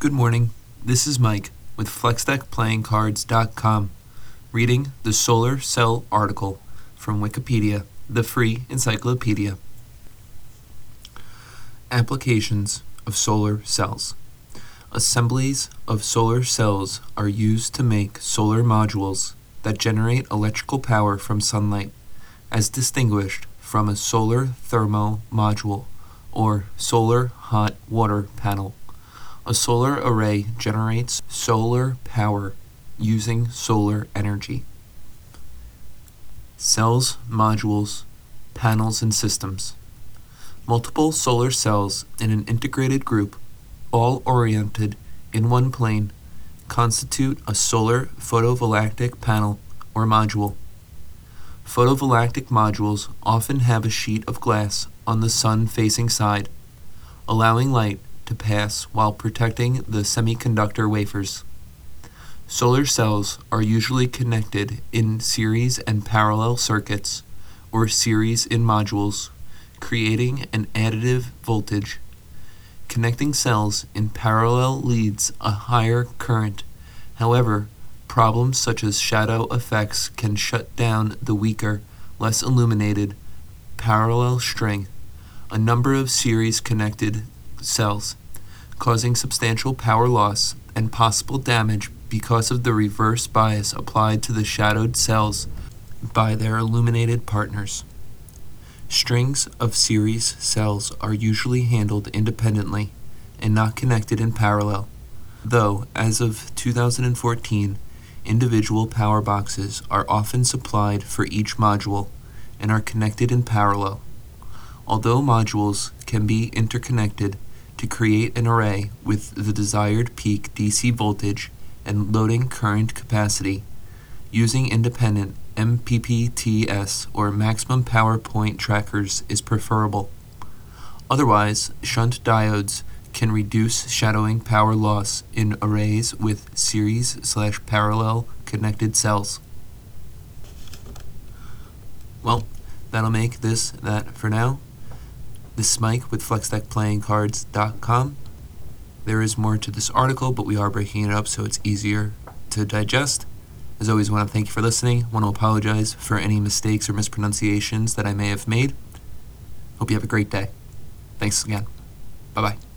Good morning. This is Mike with FlexDeckPlayingCards.com reading the solar cell article from Wikipedia, the free encyclopedia. Applications of solar cells. Assemblies of solar cells are used to make solar modules that generate electrical power from sunlight, as distinguished from a solar thermo module or solar hot water panel. A solar array generates solar power using solar energy. Cells, modules, panels, and systems. Multiple solar cells in an integrated group, all oriented in one plane, constitute a solar photovoltaic panel or module. Photovoltaic modules often have a sheet of glass on the sun facing side, allowing light to pass while protecting the semiconductor wafers. Solar cells are usually connected in series and parallel circuits or series in modules, creating an additive voltage. Connecting cells in parallel leads a higher current. However, problems such as shadow effects can shut down the weaker, less illuminated parallel string a number of series connected cells, causing substantial power loss and possible damage because of the reverse bias applied to the shadowed cells by their illuminated partners. Strings of series cells are usually handled independently and not connected in parallel, though, as of 2014, individual power boxes are often supplied for each module and are connected in parallel. Although modules can be interconnected to create an array with the desired peak DC voltage and loading current capacity, using independent MPPTs or maximum power point trackers is preferable. Otherwise, shunt diodes can reduce shadowing power loss in arrays with series slash parallel connected cells. Well, that'll make this that for now. This is Mike with FlexDeckPlayingCards.com. There is more to this article, but we are breaking it up so it's easier to digest. As always, I want to thank you for listening. I want to apologize for any mistakes or mispronunciations that I may have made. Hope you have a great day. Thanks again. Bye bye.